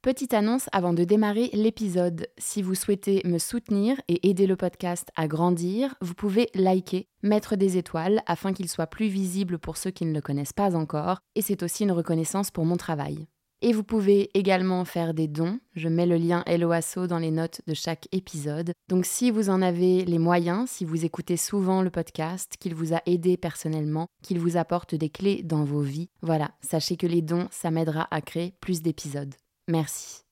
Petite annonce avant de démarrer l'épisode. Si vous souhaitez me soutenir et aider le podcast à grandir, vous pouvez liker, mettre des étoiles afin qu'il soit plus visible pour ceux qui ne le connaissent pas encore, et c'est aussi une reconnaissance pour mon travail. Et vous pouvez également faire des dons. Je mets le lien Helloasso dans les notes de chaque épisode. Donc si vous en avez les moyens, si vous écoutez souvent le podcast, qu'il vous a aidé personnellement, qu'il vous apporte des clés dans vos vies, voilà, sachez que les dons, ça m'aidera à créer plus d'épisodes. Merci.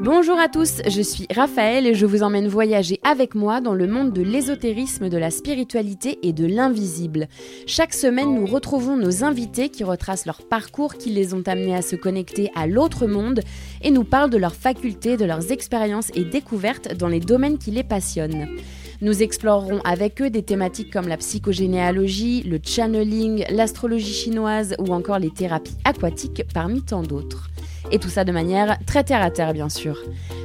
Bonjour à tous, je suis Raphaël et je vous emmène voyager avec moi dans le monde de l'ésotérisme, de la spiritualité et de l'invisible. Chaque semaine, nous retrouvons nos invités qui retracent leur parcours qui les ont amenés à se connecter à l'autre monde et nous parlent de leurs facultés, de leurs expériences et découvertes dans les domaines qui les passionnent. Nous explorerons avec eux des thématiques comme la psychogénéalogie, le channeling, l'astrologie chinoise ou encore les thérapies aquatiques parmi tant d'autres. Et tout ça de manière très terre à terre, bien sûr.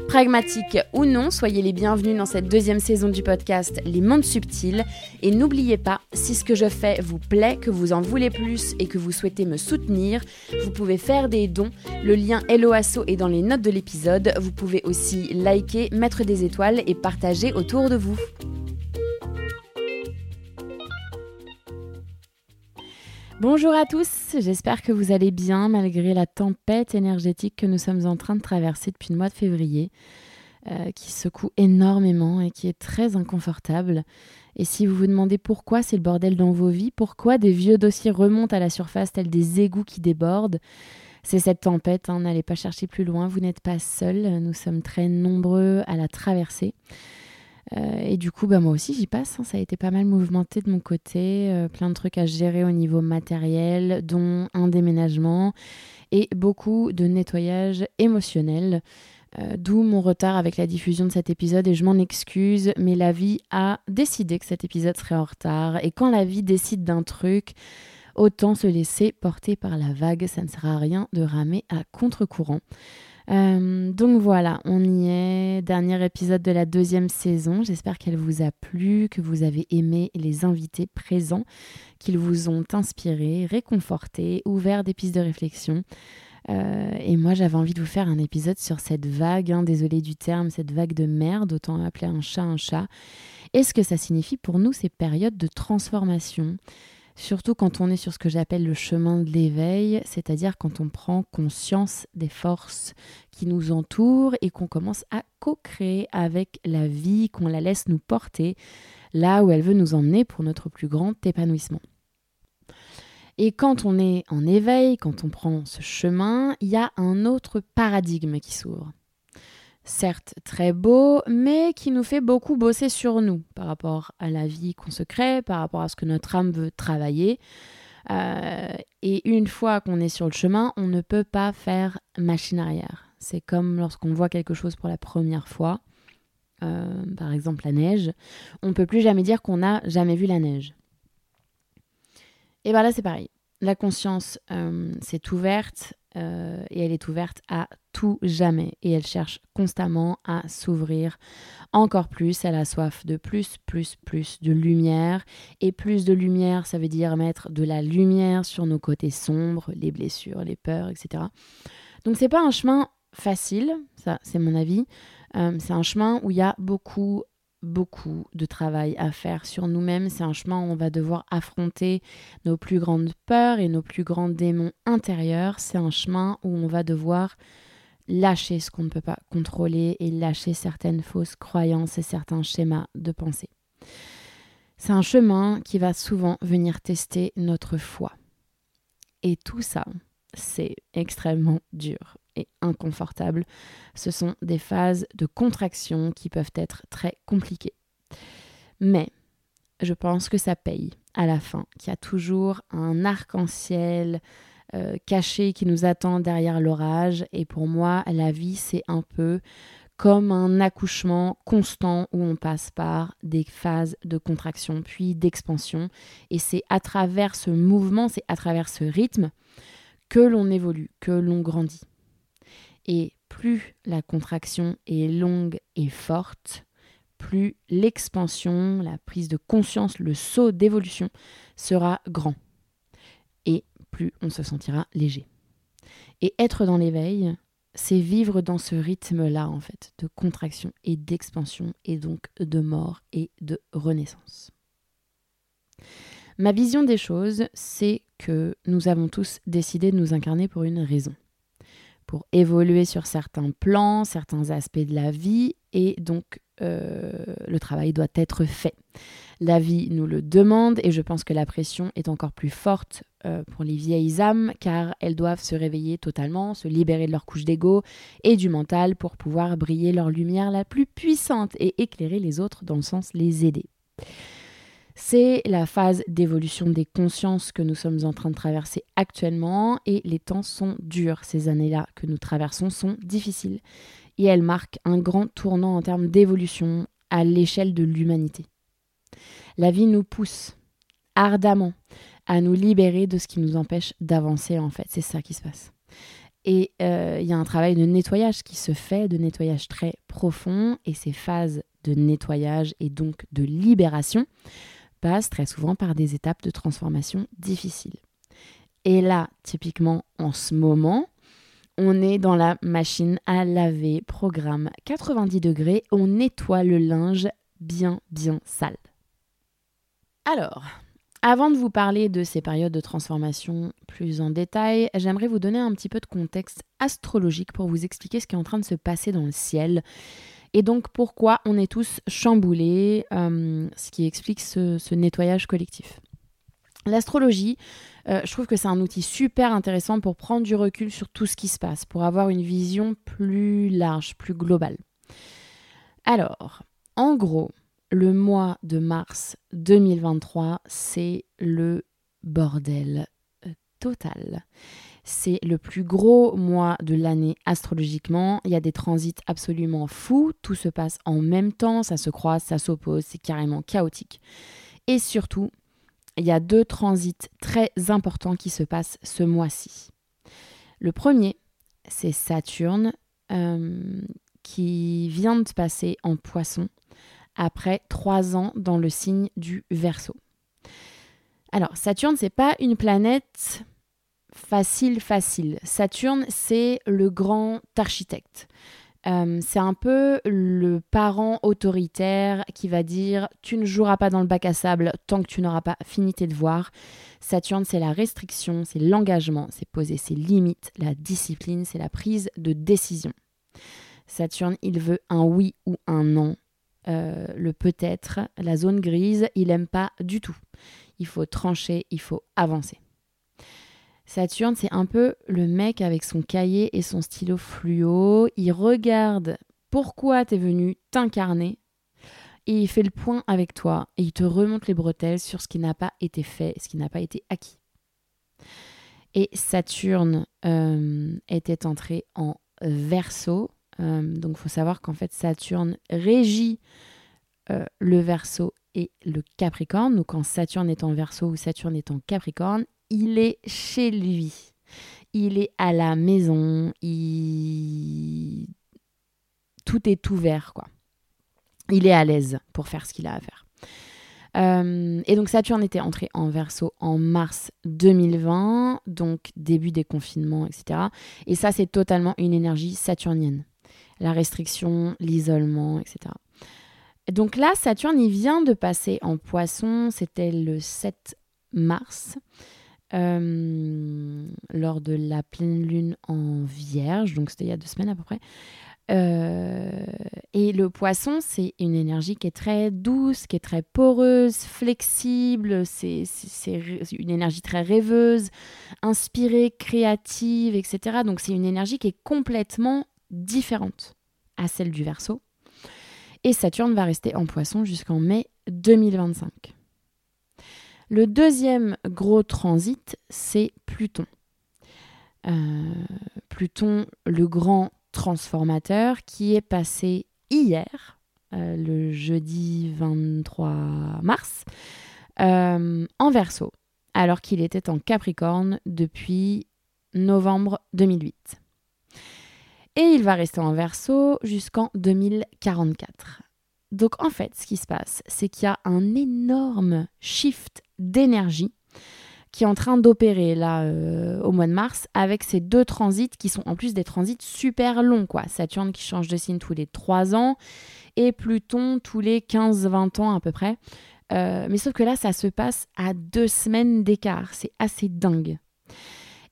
Pragmatique ou non, soyez les bienvenus dans cette deuxième saison du podcast Les Mondes Subtils. Et n'oubliez pas, si ce que je fais vous plaît, que vous en voulez plus et que vous souhaitez me soutenir, vous pouvez faire des dons. Le lien Helloasso est dans les notes de l'épisode. Vous pouvez aussi liker, mettre des étoiles et partager autour de vous. Bonjour à tous, j'espère que vous allez bien malgré la tempête énergétique que nous sommes en train de traverser depuis le mois de février, euh, qui secoue énormément et qui est très inconfortable. Et si vous vous demandez pourquoi c'est le bordel dans vos vies, pourquoi des vieux dossiers remontent à la surface tels des égouts qui débordent, c'est cette tempête, hein, n'allez pas chercher plus loin, vous n'êtes pas seul, nous sommes très nombreux à la traverser. Euh, et du coup, bah, moi aussi, j'y passe. Hein. Ça a été pas mal mouvementé de mon côté. Euh, plein de trucs à gérer au niveau matériel, dont un déménagement et beaucoup de nettoyage émotionnel. Euh, d'où mon retard avec la diffusion de cet épisode et je m'en excuse, mais la vie a décidé que cet épisode serait en retard. Et quand la vie décide d'un truc, autant se laisser porter par la vague. Ça ne sert à rien de ramer à contre-courant. Euh, donc voilà, on y est. Dernier épisode de la deuxième saison. J'espère qu'elle vous a plu, que vous avez aimé les invités présents, qu'ils vous ont inspiré, réconforté, ouvert des pistes de réflexion. Euh, et moi, j'avais envie de vous faire un épisode sur cette vague, hein, désolé du terme, cette vague de merde, autant appeler un chat un chat. Et ce que ça signifie pour nous, ces périodes de transformation, Surtout quand on est sur ce que j'appelle le chemin de l'éveil, c'est-à-dire quand on prend conscience des forces qui nous entourent et qu'on commence à co-créer avec la vie, qu'on la laisse nous porter là où elle veut nous emmener pour notre plus grand épanouissement. Et quand on est en éveil, quand on prend ce chemin, il y a un autre paradigme qui s'ouvre certes très beau, mais qui nous fait beaucoup bosser sur nous par rapport à la vie qu'on se crée, par rapport à ce que notre âme veut travailler. Euh, et une fois qu'on est sur le chemin, on ne peut pas faire machine arrière. C'est comme lorsqu'on voit quelque chose pour la première fois, euh, par exemple la neige, on ne peut plus jamais dire qu'on n'a jamais vu la neige. Et bien là c'est pareil. La conscience euh, s'est ouverte et elle est ouverte à tout jamais et elle cherche constamment à s'ouvrir encore plus. Elle a soif de plus, plus, plus de lumière. Et plus de lumière, ça veut dire mettre de la lumière sur nos côtés sombres, les blessures, les peurs, etc. Donc c'est pas un chemin facile, ça c'est mon avis. Euh, c'est un chemin où il y a beaucoup beaucoup de travail à faire sur nous-mêmes. C'est un chemin où on va devoir affronter nos plus grandes peurs et nos plus grands démons intérieurs. C'est un chemin où on va devoir lâcher ce qu'on ne peut pas contrôler et lâcher certaines fausses croyances et certains schémas de pensée. C'est un chemin qui va souvent venir tester notre foi. Et tout ça, c'est extrêmement dur inconfortable. Ce sont des phases de contraction qui peuvent être très compliquées. Mais je pense que ça paye à la fin, qu'il y a toujours un arc-en-ciel euh, caché qui nous attend derrière l'orage. Et pour moi, la vie, c'est un peu comme un accouchement constant où on passe par des phases de contraction puis d'expansion. Et c'est à travers ce mouvement, c'est à travers ce rythme que l'on évolue, que l'on grandit. Et plus la contraction est longue et forte, plus l'expansion, la prise de conscience, le saut d'évolution sera grand. Et plus on se sentira léger. Et être dans l'éveil, c'est vivre dans ce rythme-là, en fait, de contraction et d'expansion, et donc de mort et de renaissance. Ma vision des choses, c'est que nous avons tous décidé de nous incarner pour une raison. Pour évoluer sur certains plans, certains aspects de la vie, et donc euh, le travail doit être fait. La vie nous le demande et je pense que la pression est encore plus forte euh, pour les vieilles âmes car elles doivent se réveiller totalement, se libérer de leur couche d'ego et du mental pour pouvoir briller leur lumière la plus puissante et éclairer les autres dans le sens les aider. C'est la phase d'évolution des consciences que nous sommes en train de traverser actuellement et les temps sont durs. Ces années-là que nous traversons sont difficiles et elles marquent un grand tournant en termes d'évolution à l'échelle de l'humanité. La vie nous pousse ardemment à nous libérer de ce qui nous empêche d'avancer en fait. C'est ça qui se passe. Et euh, il y a un travail de nettoyage qui se fait, de nettoyage très profond, et ces phases de nettoyage et donc de libération passent très souvent par des étapes de transformation difficiles. Et là, typiquement en ce moment, on est dans la machine à laver, programme 90 degrés, on nettoie le linge bien bien sale. Alors, avant de vous parler de ces périodes de transformation plus en détail, j'aimerais vous donner un petit peu de contexte astrologique pour vous expliquer ce qui est en train de se passer dans le ciel et donc pourquoi on est tous chamboulés, euh, ce qui explique ce, nettoyage collectif? L'astrologie, euh, je trouve que c'est un outil super intéressant pour prendre du recul sur tout ce qui se passe, pour avoir une vision plus large, plus globale. Alors, en gros, le mois de mars 2023, c'est le bordel euh, total. C'est le plus gros mois de l'année astrologiquement. Il y a des transits absolument fous. Tout se passe en même temps. Ça se croise, ça s'oppose. C'est carrément chaotique. Et surtout, il y a deux transits très importants qui se passent ce mois-ci. Le premier, c'est Saturne euh, qui vient de passer en poisson après trois ans dans le signe du Verseau. Alors, Saturne, c'est pas une planète facile, facile. Saturne, c'est le grand architecte. Euh, c'est un peu le parent autoritaire qui va dire tu ne joueras pas dans le bac à sable tant que tu n'auras pas fini tes devoirs. Saturne, c'est la restriction, c'est l'engagement, c'est poser ses limites, la discipline, c'est la prise de décision. Saturne, il veut un oui ou un non. Euh, le peut-être, la zone grise, il n'aime pas du tout. Il faut trancher, il faut avancer. Saturne, c'est un peu le mec avec son cahier et son stylo fluo. Il regarde pourquoi tu es venu t'incarner et il fait le point avec toi et il te remonte les bretelles sur ce qui n'a pas été fait, ce qui n'a pas été acquis. Et Saturne euh, était entré en verso euh, donc il faut savoir qu'en fait Saturne régit euh, le Verseau et le Capricorne. Donc quand Saturne est en Verseau ou Saturne est en Capricorne, il est chez lui. Il est à la maison, tout est ouvert quoi. Il est à l'aise pour faire ce qu'il a à faire. Euh, et donc Saturne était entré en verso en mars 2020, donc début des confinements, etc. Et ça, c'est totalement une énergie saturnienne la restriction, l'isolement, etc. Donc là, Saturne, il vient de passer en poisson, c'était le 7 mars, euh, lors de la pleine lune en vierge, donc c'était il y a deux semaines à peu près. Euh, et le poisson, c'est une énergie qui est très douce, qui est très poreuse, flexible, c'est une énergie très rêveuse, inspirée, créative, etc. Donc c'est une énergie qui est complètement différente à celle du Verseau. Et Saturne va rester en poisson jusqu'en mai 2025. Le deuxième gros transit, c'est Pluton. Euh, Pluton, le grand transformateur, qui est passé hier, euh, le jeudi 23 mars, euh, en Verseau, alors qu'il était en Capricorne depuis novembre 2008 et il va rester en verso jusqu'en 2044. Donc en fait, ce qui se passe, c'est qu'il y a un énorme shift d'énergie qui est en train d'opérer là euh, au mois de mars avec ces deux transits qui sont en plus des transits super longs quoi. Saturne qui change de signe tous les 3 ans et Pluton tous les 15-20 ans à peu près. Euh, mais sauf que là ça se passe à deux semaines d'écart, c'est assez dingue.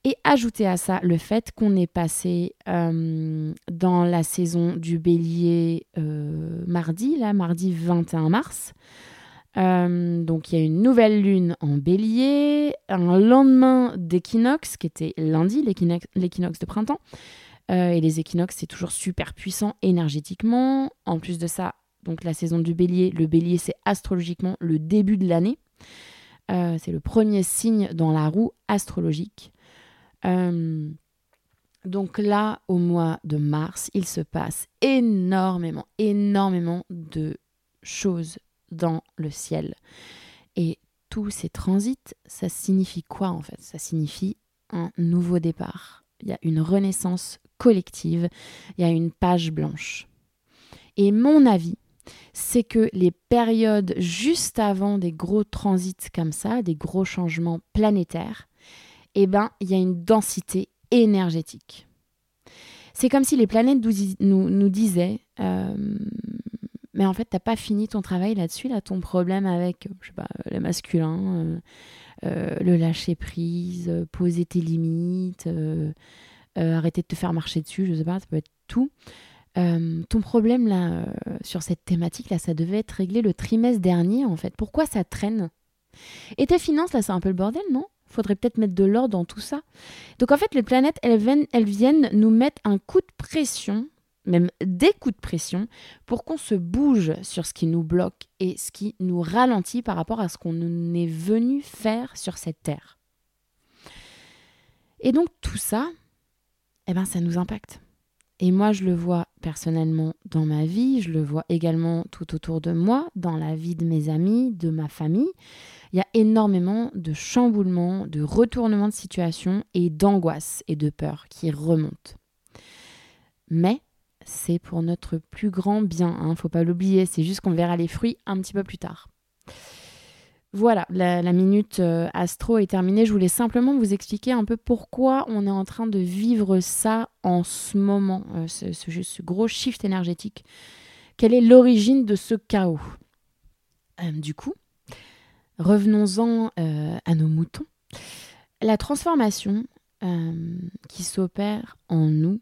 Et ajouter à ça le fait qu'on est passé euh, dans la saison du bélier mardi, là, mardi 21 mars. Euh, donc il y a une nouvelle lune en bélier, un lendemain d'équinoxe, qui était lundi, l'équinoxe de printemps. Euh, et les équinoxes, c'est toujours super puissant énergétiquement. En plus de ça, donc la saison du bélier, le bélier, c'est astrologiquement le début de l'année. Euh, c'est le premier signe dans la roue astrologique. donc là, au mois de mars, il se passe énormément, énormément de choses dans le ciel. Et tous ces transits, ça signifie quoi en fait? Ça signifie un nouveau départ. Il y a une renaissance collective, il y a une page blanche. Et mon avis, c'est que les périodes juste avant des gros transits comme ça, des gros changements planétaires, eh ben, il y a une densité énergétique. C'est comme si les planètes nous, disaient euh, mais en fait, t'as pas fini ton travail là-dessus, là, ton problème avec, je sais pas, le masculin, euh, euh, le lâcher prise, euh, poser tes limites, arrêter de te faire marcher dessus, je sais pas, ça peut être tout. ton problème là, sur cette thématique là, ça devait être réglé le trimestre dernier en fait. Pourquoi ça traîne? Et tes finances là, c'est un peu le bordel, non? Faudrait peut-être mettre de l'ordre dans tout ça. Donc en fait, les planètes, elles viennent, elles viennent nous mettre un coup de pression même des coups de pression, pour qu'on se bouge sur ce qui nous bloque et ce qui nous ralentit par rapport à ce qu'on est venu faire sur cette terre. Et donc tout ça, eh ben, ça nous impacte. Et moi, je le vois personnellement dans ma vie, je le vois également tout autour de moi, dans la vie de mes amis, de ma famille. Il y a énormément de chamboulements, de retournements de situation et d'angoisse et de peur qui remontent. Mais c'est pour notre plus grand bien. Hein, faut pas l'oublier. C'est juste qu'on verra les fruits un petit peu plus tard. Voilà, la, minute euh, astro est terminée. Je voulais simplement vous expliquer un peu pourquoi on est en train de vivre ça en ce moment, euh, ce, gros shift énergétique. Quelle est l'origine de ce chaos? Euh, Du coup, revenons-en à nos moutons. La transformation qui s'opère en nous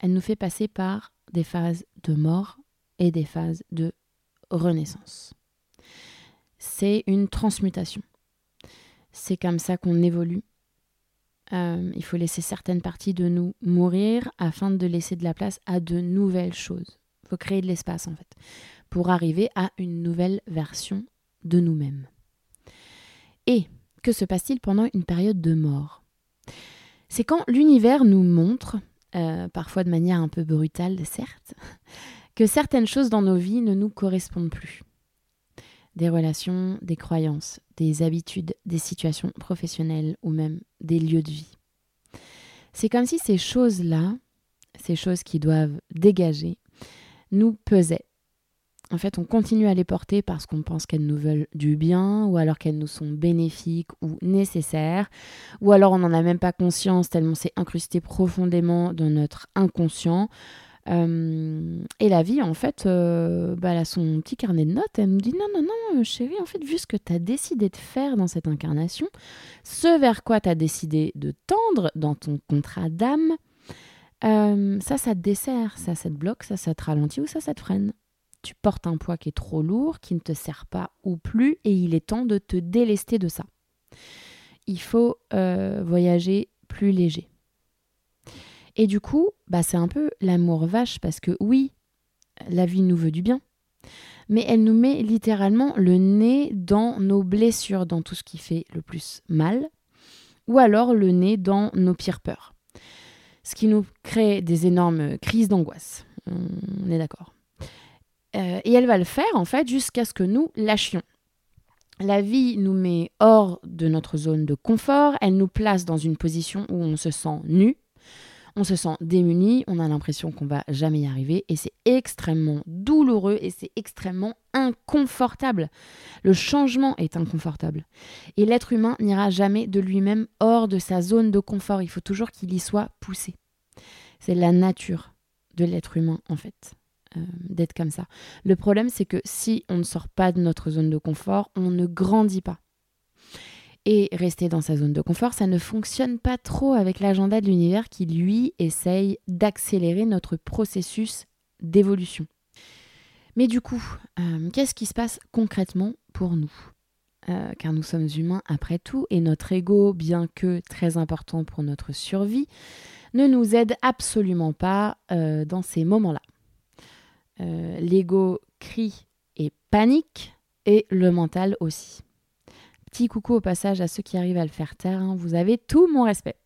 elle nous fait passer par des phases de mort et des phases de renaissance. C'est une transmutation. C'est comme ça qu'on évolue. Euh, il faut laisser certaines parties de nous mourir afin de laisser de la place à de nouvelles choses. Il faut créer de l'espace en fait pour arriver à une nouvelle version de nous-mêmes. Et que se passe-t-il pendant une période de mort? C'est quand l'univers nous montre euh, parfois de manière un peu brutale, certes, que certaines choses dans nos vies ne nous correspondent plus. Des relations, des croyances, des habitudes, des situations professionnelles ou même des lieux de vie. C'est comme si ces choses-là, ces choses qui doivent dégager, nous pesaient en fait, on continue à les porter parce qu'on pense qu'elles nous veulent du bien, ou alors qu'elles nous sont bénéfiques ou nécessaires, ou alors on n'en a même pas conscience tellement c'est incrusté profondément dans notre inconscient. Euh, et la vie, en fait, euh, bah, elle a son petit carnet de notes. Elle me dit Non, non, non, chérie, en fait, vu ce que tu as décidé de faire dans cette incarnation, ce vers quoi tu as décidé de tendre dans ton contrat d'âme, euh, ça, ça te dessert, ça, ça te bloque, ça, ça te ralentit ou ça, ça te freine tu portes un poids qui est trop lourd, qui ne te sert pas ou plus, et il est temps de te délester de ça. Il faut euh, voyager plus léger. Et du coup, bah, c'est un peu l'amour vache, parce que oui, la vie nous veut du bien, mais elle nous met littéralement le nez dans nos blessures, dans tout ce qui fait le plus mal, ou alors le nez dans nos pires peurs. Ce qui nous crée des énormes crises d'angoisse. On est d'accord. Euh, et elle va le faire en fait jusqu'à ce que nous lâchions. La vie nous met hors de notre zone de confort, elle nous place dans une position où on se sent nu, On se sent démuni, on a l'impression qu'on va jamais y arriver et c'est extrêmement douloureux et c'est extrêmement inconfortable. Le changement est inconfortable. Et l'être humain n'ira jamais de lui-même hors de sa zone de confort. Il faut toujours qu'il y soit poussé. C'est la nature de l'être humain en fait. Euh, d'être comme ça. Le problème, c'est que si on ne sort pas de notre zone de confort, on ne grandit pas. Et rester dans sa zone de confort, ça ne fonctionne pas trop avec l'agenda de l'univers qui, lui, essaye d'accélérer notre processus d'évolution. Mais du coup, euh, qu'est-ce qui se passe concrètement pour nous? Euh, Car nous sommes humains après tout, et notre ego, bien que très important pour notre survie, ne nous aide absolument pas dans ces moments-là. L'ego crie et panique, et le mental aussi. Petit coucou au passage à ceux qui arrivent à le faire taire. Hein. Vous avez tout mon respect.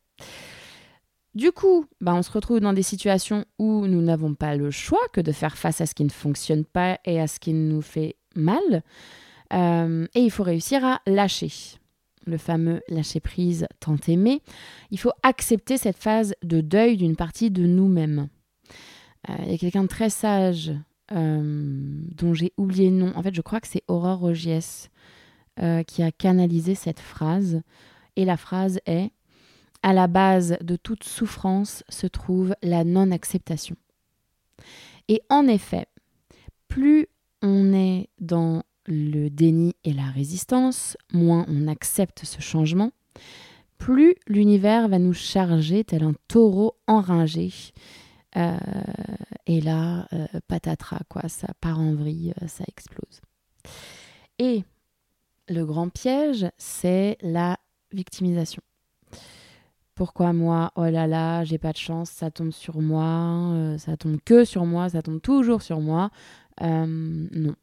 Du coup, bah, on se retrouve dans des situations où nous n'avons pas le choix que de faire face à ce qui ne fonctionne pas et à ce qui nous fait mal. Euh, et il faut réussir à lâcher. Le fameux lâcher prise tant aimé. Il faut accepter cette phase de deuil d'une partie de nous-mêmes. Euh, il y a quelqu'un de très sage euh, dont j'ai oublié le nom. En fait, je crois que c'est Aurore Rogiès euh, qui a canalisé cette phrase. Et la phrase est À la base de toute souffrance se trouve la non-acceptation. Et en effet, plus on est dans le déni et la résistance, moins on accepte ce changement, plus l'univers va nous charger tel un taureau enragé. Euh, et là, euh, patatras, quoi, ça part en vrille, ça explose. Et le grand piège, c'est la victimisation. Pourquoi moi Oh là là, j'ai pas de chance, ça tombe sur moi, euh, ça tombe que sur moi, ça tombe toujours sur moi. Euh, non.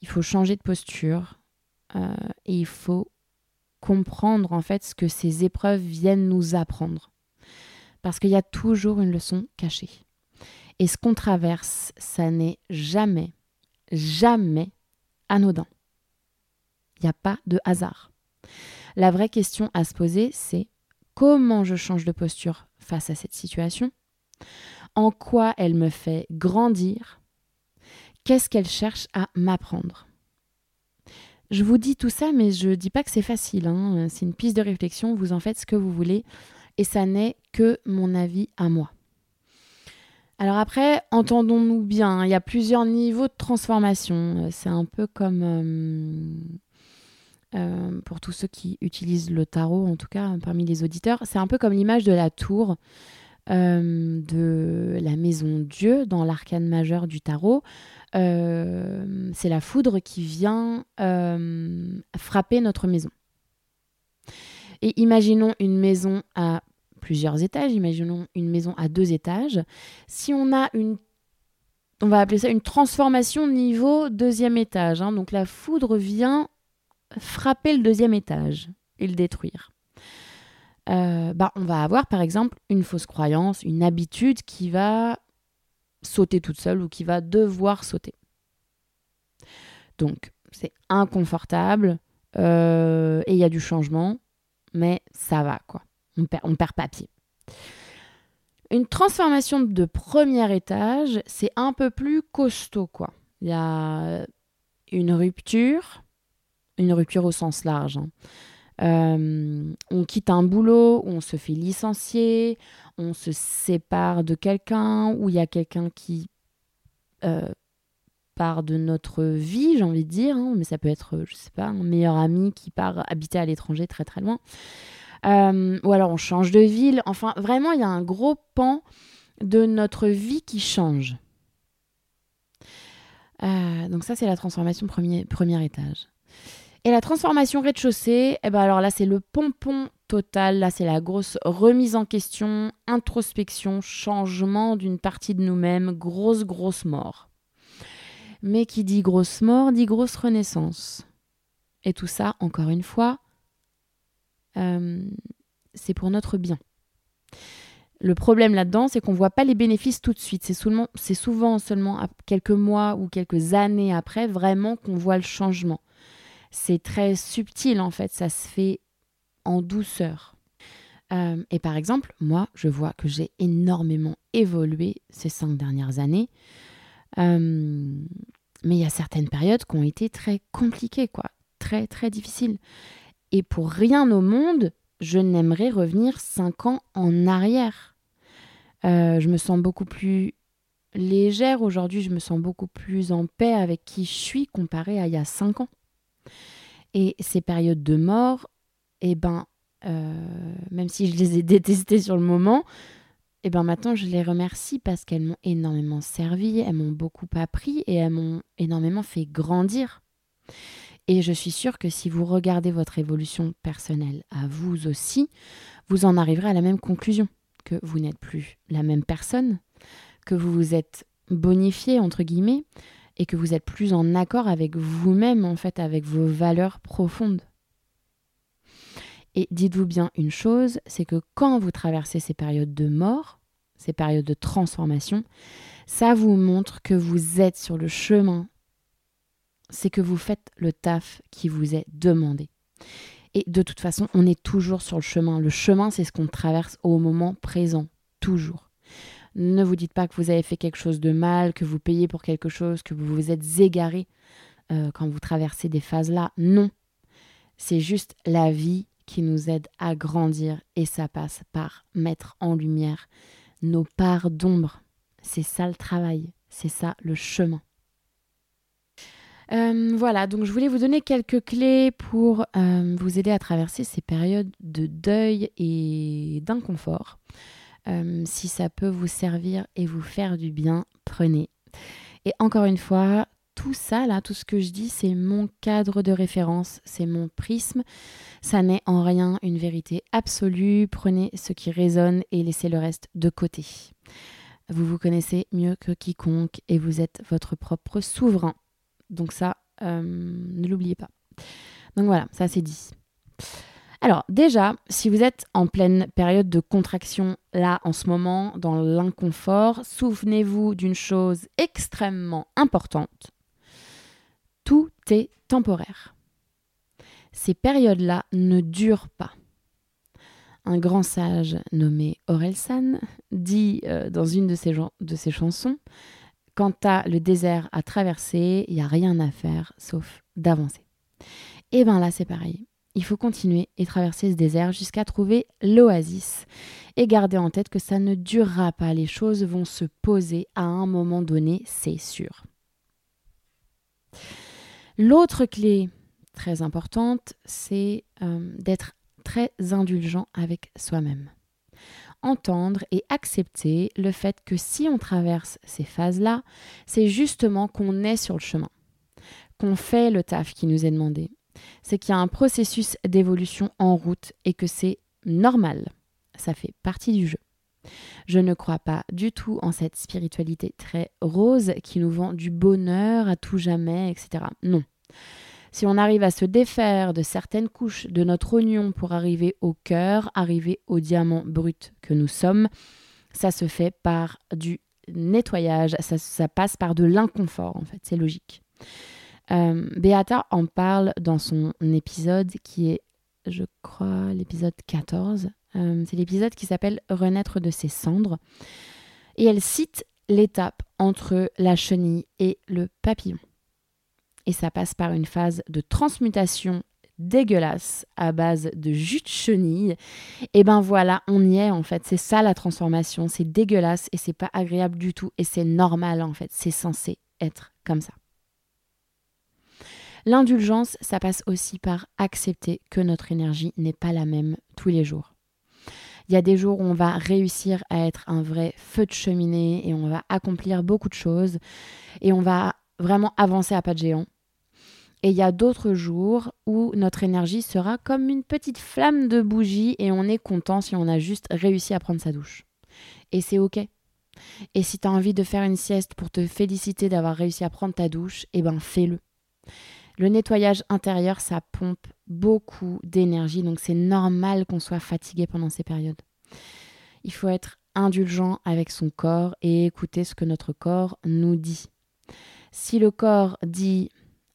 Il faut changer de posture euh, et il faut comprendre en fait ce que ces épreuves viennent nous apprendre. Parce qu'il y a toujours une leçon cachée. Et ce qu'on traverse, ça n'est jamais, jamais anodin. Il n'y a pas de hasard. La vraie question à se poser, c'est comment je change de posture face à cette situation? En quoi elle me fait grandir? Qu'est-ce qu'elle cherche à m'apprendre? Je vous dis tout ça, mais je ne dis pas que c'est facile. Hein. C'est une piste de réflexion, vous en faites ce que vous voulez, et ça n'est que mon avis à moi. Alors après, entendons-nous bien, il y a plusieurs niveaux de transformation. C'est un peu comme... Euh, euh, pour tous ceux qui utilisent le tarot, en tout cas parmi les auditeurs, c'est un peu comme l'image de la tour euh, de la maison Dieu dans l'arcane majeur du tarot. Euh, c'est la foudre qui vient frapper notre maison. Et imaginons une maison à plusieurs étages, imaginons une maison à deux étages. Si on a une on va appeler ça une transformation niveau deuxième étage. Hein. Donc la foudre vient frapper le deuxième étage et le détruire. Euh, bah, on va avoir par exemple une fausse croyance, une habitude qui va sauter toute seule ou qui va devoir sauter. Donc c'est inconfortable euh, et il y a du changement, mais ça va quoi. On perd, on perd pas. Une transformation de premier étage, c'est un peu plus costaud quoi. Il y a une rupture, une rupture au sens large. Hein. Euh, on quitte un boulot, on se fait licencier, on se sépare de quelqu'un, ou il y a quelqu'un qui euh, part de notre vie, j'ai envie de dire, hein, mais ça peut être, je sais pas, un meilleur ami qui part habiter à l'étranger très très loin. Euh, ou alors on change de ville. Enfin, vraiment, il y a un gros pan de notre vie qui change. donc ça, c'est la transformation premier, premier étage. Et la transformation rez-de-chaussée, eh ben alors là, c'est le pompon total. Là, c'est la grosse remise en question, introspection, changement d'une partie de nous-mêmes, grosse, grosse mort. Mais qui dit grosse mort dit grosse renaissance. Et tout ça, encore une fois, euh, c'est pour notre bien. Le problème là-dedans, c'est qu'on ne voit pas les bénéfices tout de suite. C'est souvent seulement quelques mois ou quelques années après vraiment qu'on voit le changement c'est très subtil en fait, ça se fait en douceur. Euh, et par exemple, moi, je vois que j'ai énormément évolué ces cinq dernières années. Euh, mais il y a certaines périodes qui ont été très compliquées, quoi. Très, très difficiles. Et pour rien au monde, je n'aimerais revenir cinq ans en arrière. Euh, je me sens beaucoup plus légère aujourd'hui, je me sens beaucoup plus en paix avec qui je suis comparé à il y a cinq ans. Et ces périodes de mort, eh ben, euh, même si je les ai détestées sur le moment, eh ben maintenant je les remercie parce qu'elles m'ont énormément servi, elles m'ont beaucoup appris et elles m'ont énormément fait grandir. Et je suis sûre que si vous regardez votre évolution personnelle à vous aussi, vous en arriverez à la même conclusion, que vous n'êtes plus la même personne, que vous vous êtes bonifié, entre guillemets, et que vous êtes plus en accord avec vous-même, en fait, avec vos valeurs profondes. Et dites-vous bien une chose, c'est que quand vous traversez ces périodes de mort, ces périodes de transformation, ça vous montre que vous êtes sur le chemin. C'est que vous faites le taf qui vous est demandé. Et de toute façon, on est toujours sur le chemin. Le chemin, c'est ce qu'on traverse au moment présent, toujours. Ne vous dites pas que vous avez fait quelque chose de mal, que vous payez pour quelque chose, que vous vous êtes égaré euh, quand vous traversez des phases-là. Non. C'est juste la vie qui nous aide à grandir et ça passe par mettre en lumière nos parts d'ombre. C'est ça le travail, c'est ça le chemin. Euh, voilà, donc je voulais vous donner quelques clés pour euh, vous aider à traverser ces périodes de deuil et d'inconfort. Euh, si ça peut vous servir et vous faire du bien, prenez. Et encore une fois, tout ça, là, tout ce que je dis, c'est mon cadre de référence, c'est mon prisme. Ça n'est en rien une vérité absolue. Prenez ce qui résonne et laissez le reste de côté. Vous vous connaissez mieux que quiconque et vous êtes votre propre souverain. Donc ça, euh, ne l'oubliez pas. Donc voilà, ça c'est dit. Alors déjà, si vous êtes en pleine période de contraction là en ce moment, dans l'inconfort, souvenez-vous d'une chose extrêmement importante tout est temporaire. Ces périodes-là ne durent pas. Un grand sage nommé Orelsan dit euh, dans une de ses, de ses chansons Quant à le désert à traverser, il n'y a rien à faire sauf d'avancer. Et bien là, c'est pareil. Il faut continuer et traverser ce désert jusqu'à trouver l'oasis. Et garder en tête que ça ne durera pas. Les choses vont se poser à un moment donné, c'est sûr. L'autre clé très importante, c'est euh, d'être très indulgent avec soi-même. Entendre et accepter le fait que si on traverse ces phases-là, c'est justement qu'on est sur le chemin, qu'on fait le taf qui nous est demandé. C'est qu'il y a un processus d'évolution en route et que c'est normal. Ça fait partie du jeu. Je ne crois pas du tout en cette spiritualité très rose qui nous vend du bonheur à tout jamais, etc. Non. Si on arrive à se défaire de certaines couches de notre oignon pour arriver au cœur, arriver au diamant brut que nous sommes, ça se fait par du nettoyage, ça, passe par de l'inconfort en fait, c'est logique. Euh, Beata en parle dans son épisode qui est, je crois, l'épisode 14. Euh, c'est l'épisode qui s'appelle Renaître de ses cendres. Et elle cite l'étape entre la chenille et le papillon. Et ça passe par une phase de transmutation dégueulasse à base de jus de chenille. Et ben voilà, on y est en fait. C'est ça la transformation. C'est dégueulasse et c'est pas agréable du tout. Et c'est normal en fait. C'est censé être comme ça. L'indulgence, ça passe aussi par accepter que notre énergie n'est pas la même tous les jours. Il y a des jours où on va réussir à être un vrai feu de cheminée et on va accomplir beaucoup de choses et on va vraiment avancer à pas de géant. Et il y a d'autres jours où notre énergie sera comme une petite flamme de bougie et on est content si on a juste réussi à prendre sa douche. Et c'est OK. Et si tu as envie de faire une sieste pour te féliciter d'avoir réussi à prendre ta douche, eh ben fais-le. Le nettoyage intérieur, ça pompe beaucoup d'énergie, donc c'est normal qu'on soit fatigué pendant ces périodes. Il faut être indulgent avec son corps et écouter ce que notre corps nous dit. Si le corps dit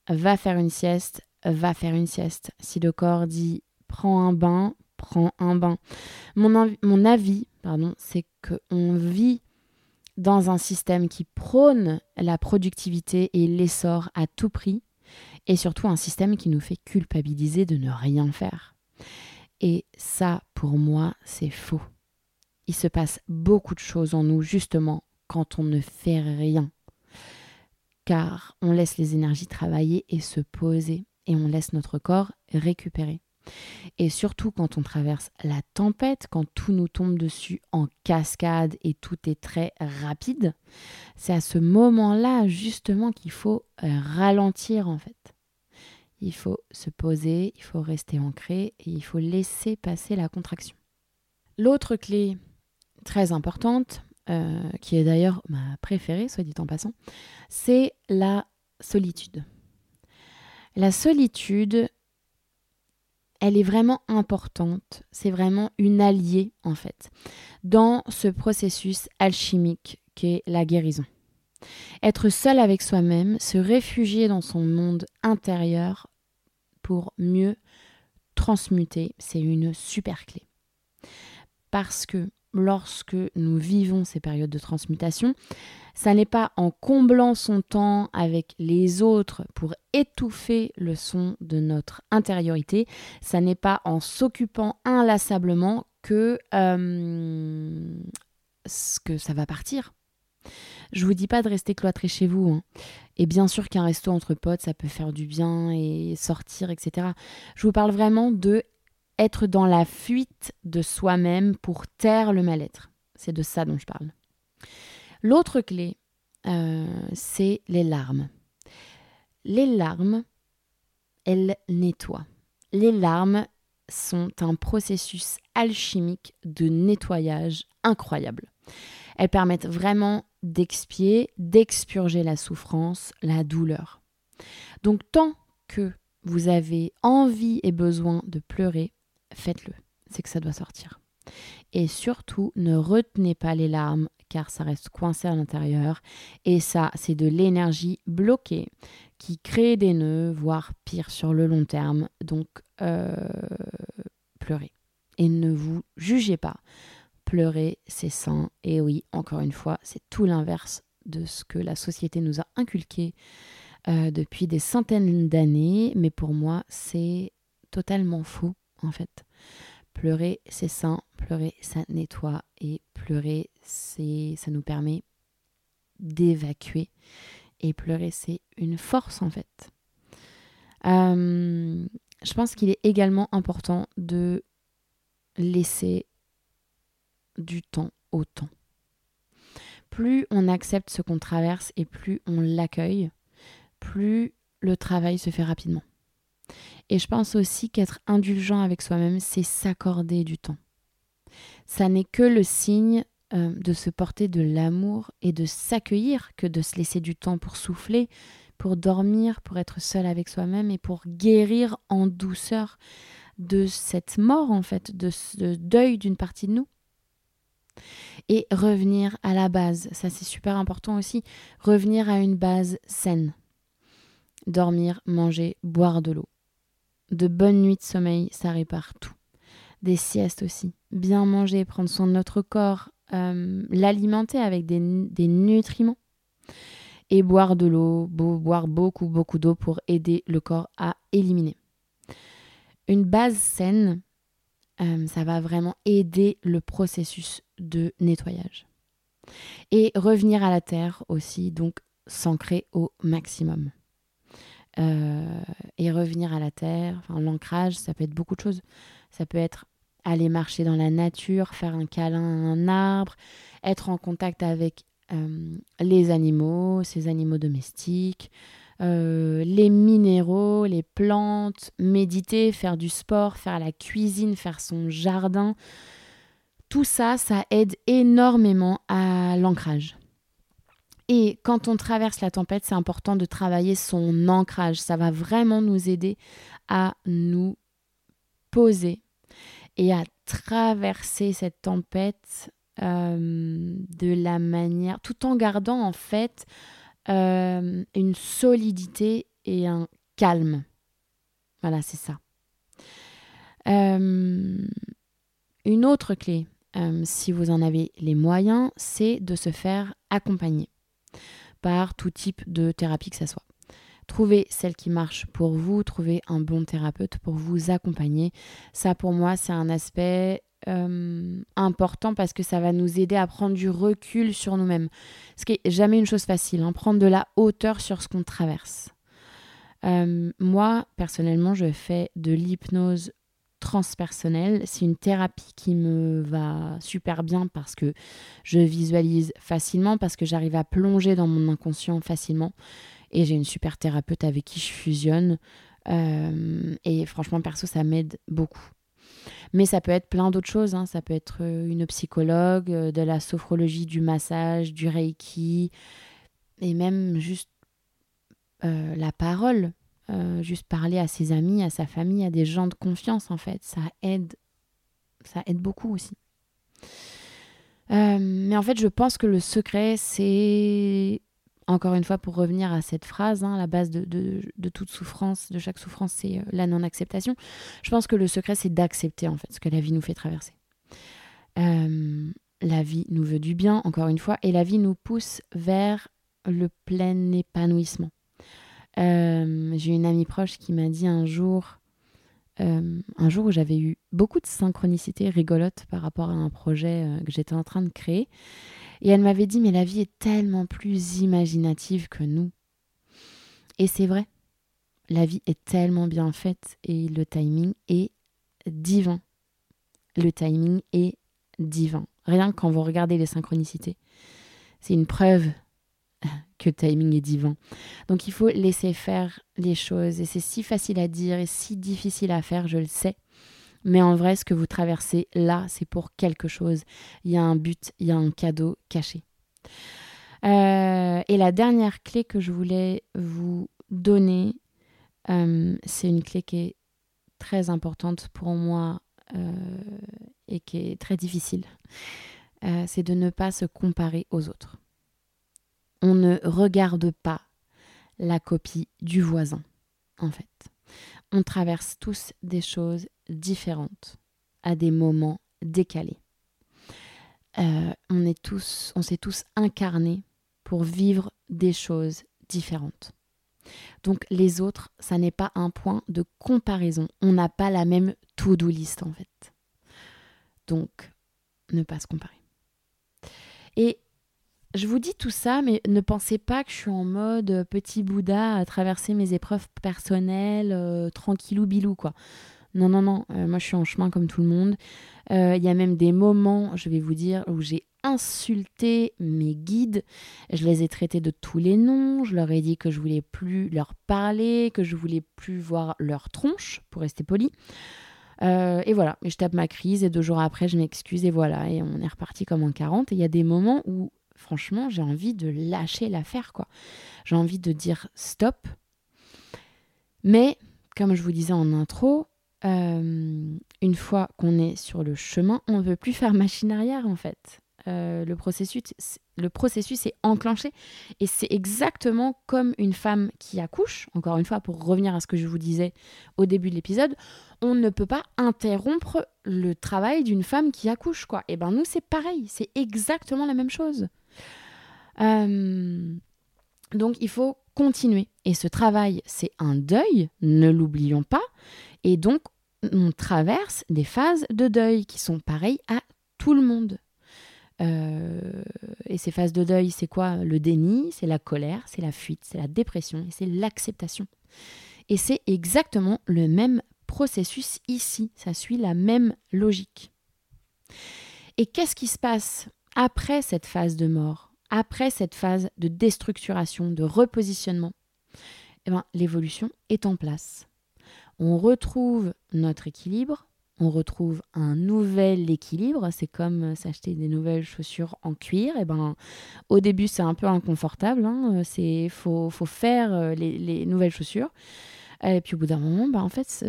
va faire une sieste, va faire une sieste. Si le corps dit prends un bain, prends un bain. Mon, mon avis, pardon, c'est qu'on vit dans un système qui prône la productivité et l'essor à tout prix, et surtout un système qui nous fait culpabiliser de ne rien faire. Et ça, pour moi, c'est faux. Il se passe beaucoup de choses en nous, justement, quand on ne fait rien. Car on laisse les énergies travailler et se poser, et on laisse notre corps récupérer. Et surtout quand on traverse la tempête, quand tout nous tombe dessus en cascade et tout est très rapide, c'est à ce moment-là justement qu'il faut euh, ralentir en fait. Il faut se poser, il faut rester ancré et il faut laisser passer la contraction. L'autre clé très importante, euh, qui est d'ailleurs ma préférée, soit dit en passant, c'est la solitude. La solitude, elle est vraiment importante. C'est vraiment une alliée, en fait, dans ce processus alchimique qu'est la guérison. Être seul avec soi-même, se réfugier dans son monde intérieur pour mieux transmuter, c'est une super clé. Parce que lorsque nous vivons ces périodes de transmutation, ça n'est pas en comblant son temps avec les autres pour étouffer le son de notre intériorité, ça n'est pas en s'occupant inlassablement que, euh, que ça va partir. Je vous dis pas de rester cloîtré chez vous. Hein. Et bien sûr qu'un resto entre potes, ça peut faire du bien et sortir, etc. Je vous parle vraiment de être dans la fuite de soi-même pour taire le mal-être. C'est de ça dont je parle. L'autre clé, euh, c'est les larmes. Les larmes, elles nettoient. Les larmes sont un processus alchimique de nettoyage incroyable. Elles permettent vraiment d'expier, d'expurger la souffrance, la douleur. Donc tant que vous avez envie et besoin de pleurer, faites-le. C'est que ça doit sortir. Et surtout, ne retenez pas les larmes car ça reste coincé à l'intérieur. Et ça, c'est de l'énergie bloquée qui crée des nœuds, voire pire sur le long terme. Donc, euh, pleurez. Et ne vous jugez pas. Pleurer, c'est sain. Et oui, encore une fois, c'est tout l'inverse de ce que la société nous a inculqué euh, depuis des centaines d'années. Mais pour moi, c'est totalement faux, en fait. Pleurer, c'est sain, pleurer, ça nettoie et pleurer, c'est ça nous permet d'évacuer. Et pleurer, c'est une force en fait. Euh, je pense qu'il est également important de laisser du temps au temps. Plus on accepte ce qu'on traverse et plus on l'accueille, plus le travail se fait rapidement. Et je pense aussi qu'être indulgent avec soi-même, c'est s'accorder du temps. Ça n'est que le signe euh, de se porter de l'amour et de s'accueillir que de se laisser du temps pour souffler, pour dormir, pour être seul avec soi-même et pour guérir en douceur de cette mort en fait, de ce deuil d'une partie de nous. Et revenir à la base, ça c'est super important aussi, revenir à une base saine. Dormir, manger, boire de l'eau de bonnes nuits de sommeil, ça répare tout. Des siestes aussi. Bien manger, prendre soin de notre corps, euh, l'alimenter avec des, nutriments. Et boire de l'eau, boire beaucoup, beaucoup d'eau pour aider le corps à éliminer. Une base saine, euh, ça va vraiment aider le processus de nettoyage. Et revenir à la terre aussi, donc s'ancrer au maximum. Euh, et revenir à la terre. Enfin, l'ancrage, ça peut être beaucoup de choses. Ça peut être aller marcher dans la nature, faire un câlin à un arbre, être en contact avec euh, les animaux, ces animaux domestiques, euh, les minéraux, les plantes, méditer, faire du sport, faire la cuisine, faire son jardin. Tout ça, ça aide énormément à l'ancrage. Et quand on traverse la tempête, c'est important de travailler son ancrage. Ça va vraiment nous aider à nous poser et à traverser cette tempête euh, de la manière, tout en gardant en fait euh, une solidité et un calme. Voilà, c'est ça. une autre clé, si vous en avez les moyens, c'est de se faire accompagner par tout type de thérapie que ce soit. Trouvez celle qui marche pour vous, trouvez un bon thérapeute pour vous accompagner. Ça, pour moi, c'est un aspect euh, important parce que ça va nous aider à prendre du recul sur nous-mêmes. Ce qui est jamais une chose facile, hein, prendre de la hauteur sur ce qu'on traverse. Euh, moi, personnellement, je fais de l'hypnose transpersonnelle. C'est une thérapie qui me va super bien parce que je visualise facilement, parce que j'arrive à plonger dans mon inconscient facilement. Et j'ai une super thérapeute avec qui je fusionne. Euh, et franchement, perso, ça m'aide beaucoup. Mais ça peut être plein d'autres choses. Hein. Ça peut être euh, une psychologue, euh, de la sophrologie, du massage, du reiki, et même juste la parole. Juste parler à ses amis, à sa famille, à des gens de confiance, en fait. Ça aide. Ça aide beaucoup aussi. mais en fait, je pense que le secret, c'est encore une fois, pour revenir à cette phrase, hein, la base de, toute souffrance, de chaque souffrance, c'est euh, la non-acceptation. Je pense que le secret, c'est d'accepter en fait ce que la vie nous fait traverser. Euh, la vie nous veut du bien, encore une fois, et la vie nous pousse vers le plein épanouissement. Euh, j'ai une amie proche qui m'a dit un jour, un jour où j'avais eu beaucoup de synchronicité rigolote par rapport à un projet que j'étais en train de créer, et elle m'avait dit, mais la vie est tellement plus imaginative que nous. Et c'est vrai, la vie est tellement bien faite et le timing est divin. Le timing est divin. Rien que quand vous regardez les synchronicités, c'est une preuve que timing est divin. Donc il faut laisser faire les choses et c'est si facile à dire et si difficile à faire, je le sais. Mais en vrai, ce que vous traversez là, c'est pour quelque chose. Il y a un but, il y a un cadeau caché. Euh, et la dernière clé que je voulais vous donner, euh, c'est une clé qui est très importante pour moi euh, et qui est très difficile. c'est de ne pas se comparer aux autres. On ne regarde pas la copie du voisin, en fait. On traverse tous des choses différentes, à des moments décalés. Euh, on est tous, on s'est tous incarnés pour vivre des choses différentes. Donc les autres, ça n'est pas un point de comparaison. On n'a pas la même to-do list en fait. Donc, ne pas se comparer. Et je vous dis tout ça, mais ne pensez pas que je suis en mode petit Bouddha à traverser mes épreuves personnelles, euh, tranquillou bilou quoi. Non, non, non, euh, moi je suis en chemin comme tout le monde. Euh, il y a même des moments, je vais vous dire, où j'ai insulté mes guides. Je les ai traités de tous les noms. Je leur ai dit que je voulais plus leur parler, que je voulais plus voir leur tronche, pour rester poli. Euh, et voilà, je tape ma crise et deux jours après, je m'excuse et voilà, et on est reparti comme en 40. Et il y a des moments où, franchement, j'ai envie de lâcher l'affaire, quoi. J'ai envie de dire stop. Mais, comme je vous disais en intro, euh, une fois qu'on est sur le chemin, on ne veut plus faire machine arrière en fait. Euh, le, processus, le processus est enclenché et c'est exactement comme une femme qui accouche. Encore une fois, pour revenir à ce que je vous disais au début de l'épisode, on ne peut pas interrompre le travail d'une femme qui accouche. quoi. Et ben nous, c'est pareil, c'est exactement la même chose. Euh, donc il faut continuer. Et ce travail, c'est un deuil, ne l'oublions pas. Et donc, on traverse des phases de deuil qui sont pareilles à tout le monde. Euh, et ces phases de deuil, c'est quoi? Le déni, c'est la colère, c'est la fuite, c'est la dépression et c'est l'acceptation. Et c'est exactement le même processus ici, ça suit la même logique. Et qu'est-ce qui se passe après cette phase de mort, après cette phase de déstructuration, de repositionnement eh ben, L'évolution est en place on retrouve notre équilibre, on retrouve un nouvel équilibre. C'est comme s'acheter des nouvelles chaussures en cuir. Et eh ben, au début, c'est un peu inconfortable. Hein. Faut, faut faire euh, les, nouvelles chaussures. Et puis au bout d'un moment, bah, en fait,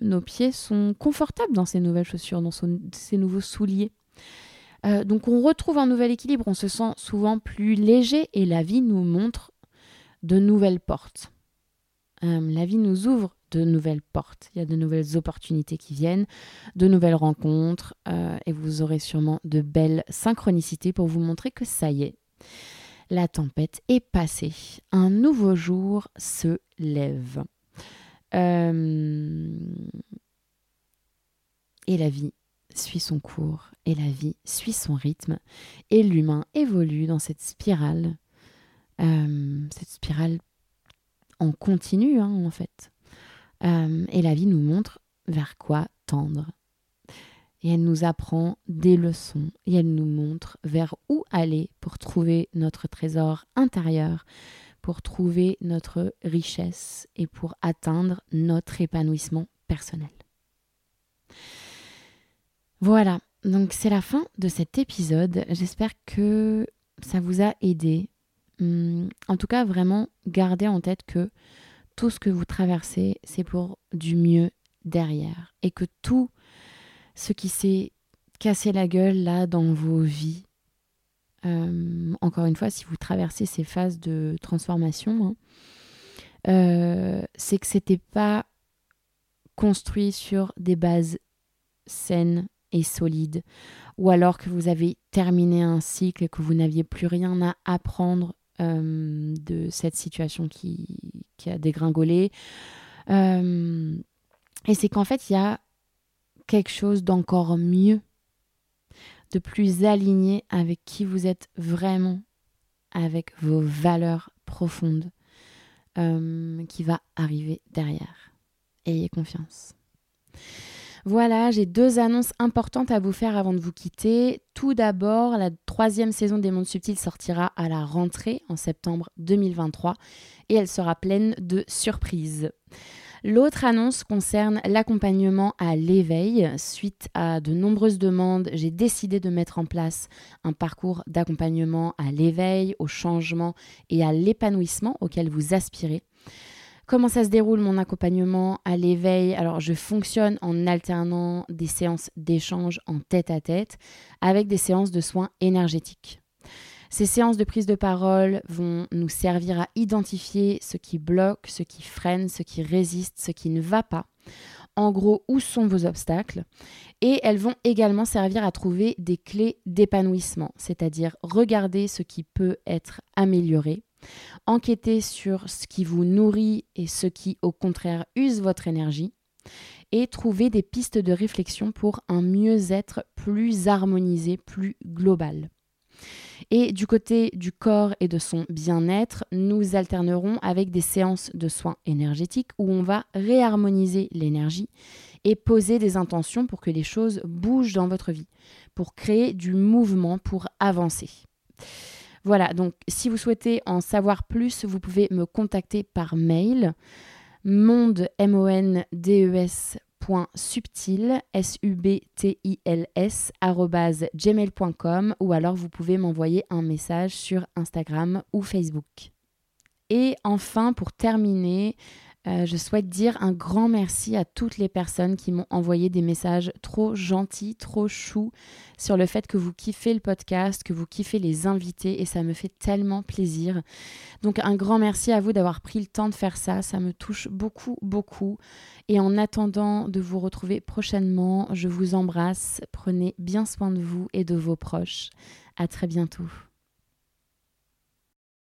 nos pieds sont confortables dans ces nouvelles chaussures, dans ces nouveaux souliers. Euh, donc on retrouve un nouvel équilibre, on se sent souvent plus léger et la vie nous montre de nouvelles portes. la vie nous ouvre de nouvelles portes, il y a de nouvelles opportunités qui viennent, de nouvelles rencontres, euh, et vous aurez sûrement de belles synchronicités pour vous montrer que ça y est, la tempête est passée. Un nouveau jour se lève. Euh, et la vie suit son cours, et la vie suit son rythme, et l'humain évolue dans cette spirale, euh, cette spirale en continu hein, en fait. Euh, et la vie nous montre vers quoi tendre. Et elle nous apprend des leçons et elle nous montre vers où aller pour trouver notre trésor intérieur, pour trouver notre richesse et pour atteindre notre épanouissement personnel. Voilà, donc c'est la fin de cet épisode. J'espère que ça vous a aidé. Hum, en tout cas, vraiment, gardez en tête que tout ce que vous traversez, c'est pour du mieux derrière. Et que tout ce qui s'est cassé la gueule là dans vos vies, euh, encore une fois, si vous traversez ces phases de transformation, hein, euh, c'est que c'était pas construit sur des bases saines et solides, ou alors que vous avez terminé un cycle et que vous n'aviez plus rien à apprendre euh, de cette situation qui, qui a dégringolé. Euh, et c'est qu'en fait, il y a quelque chose d'encore mieux, de plus aligné avec qui vous êtes vraiment, avec vos valeurs profondes, euh, qui va arriver derrière. Ayez confiance. Voilà, j'ai deux annonces importantes à vous faire avant de vous quitter. Tout d'abord, la troisième saison des Mondes Subtils sortira à la rentrée en septembre 2023 et elle sera pleine de surprises. L'autre annonce concerne l'accompagnement à l'éveil. Suite à de nombreuses demandes, j'ai décidé de mettre en place un parcours d'accompagnement à l'éveil, au changement et à l'épanouissement auquel vous aspirez. Comment ça se déroule mon accompagnement à l'éveil? Alors je fonctionne en alternant des séances d'échange en tête à tête avec des séances de soins énergétiques. Ces séances de prise de parole vont nous servir à identifier ce qui bloque, ce qui freine, ce qui résiste, ce qui ne va pas. En gros, où sont vos obstacles? Et elles vont également servir à trouver des clés d'épanouissement, c'est-à-dire regarder ce qui peut être amélioré, enquêter sur ce qui vous nourrit et ce qui au contraire use votre énergie et trouver des pistes de réflexion pour un mieux-être plus harmonisé, plus global. Et du côté du corps et de son bien-être, nous alternerons avec des séances de soins énergétiques où on va réharmoniser l'énergie et poser des intentions pour que les choses bougent dans votre vie, pour créer du mouvement, pour avancer. Voilà, donc si vous souhaitez en savoir plus, vous pouvez me contacter par mail monde m o n d e s subtil s u b t i l s gmail.com ou alors vous pouvez m'envoyer un message sur Instagram ou Facebook. Et enfin, pour terminer, euh, je souhaite dire un grand merci à toutes les personnes qui m'ont envoyé des messages trop gentils, trop choux sur le fait que vous kiffez le podcast, que vous kiffez les invités et ça me fait tellement plaisir. Donc un grand merci à vous d'avoir pris le temps de faire ça, ça me touche beaucoup, beaucoup. Et en attendant de vous retrouver prochainement, je vous embrasse, prenez bien soin de vous et de vos proches. À très bientôt.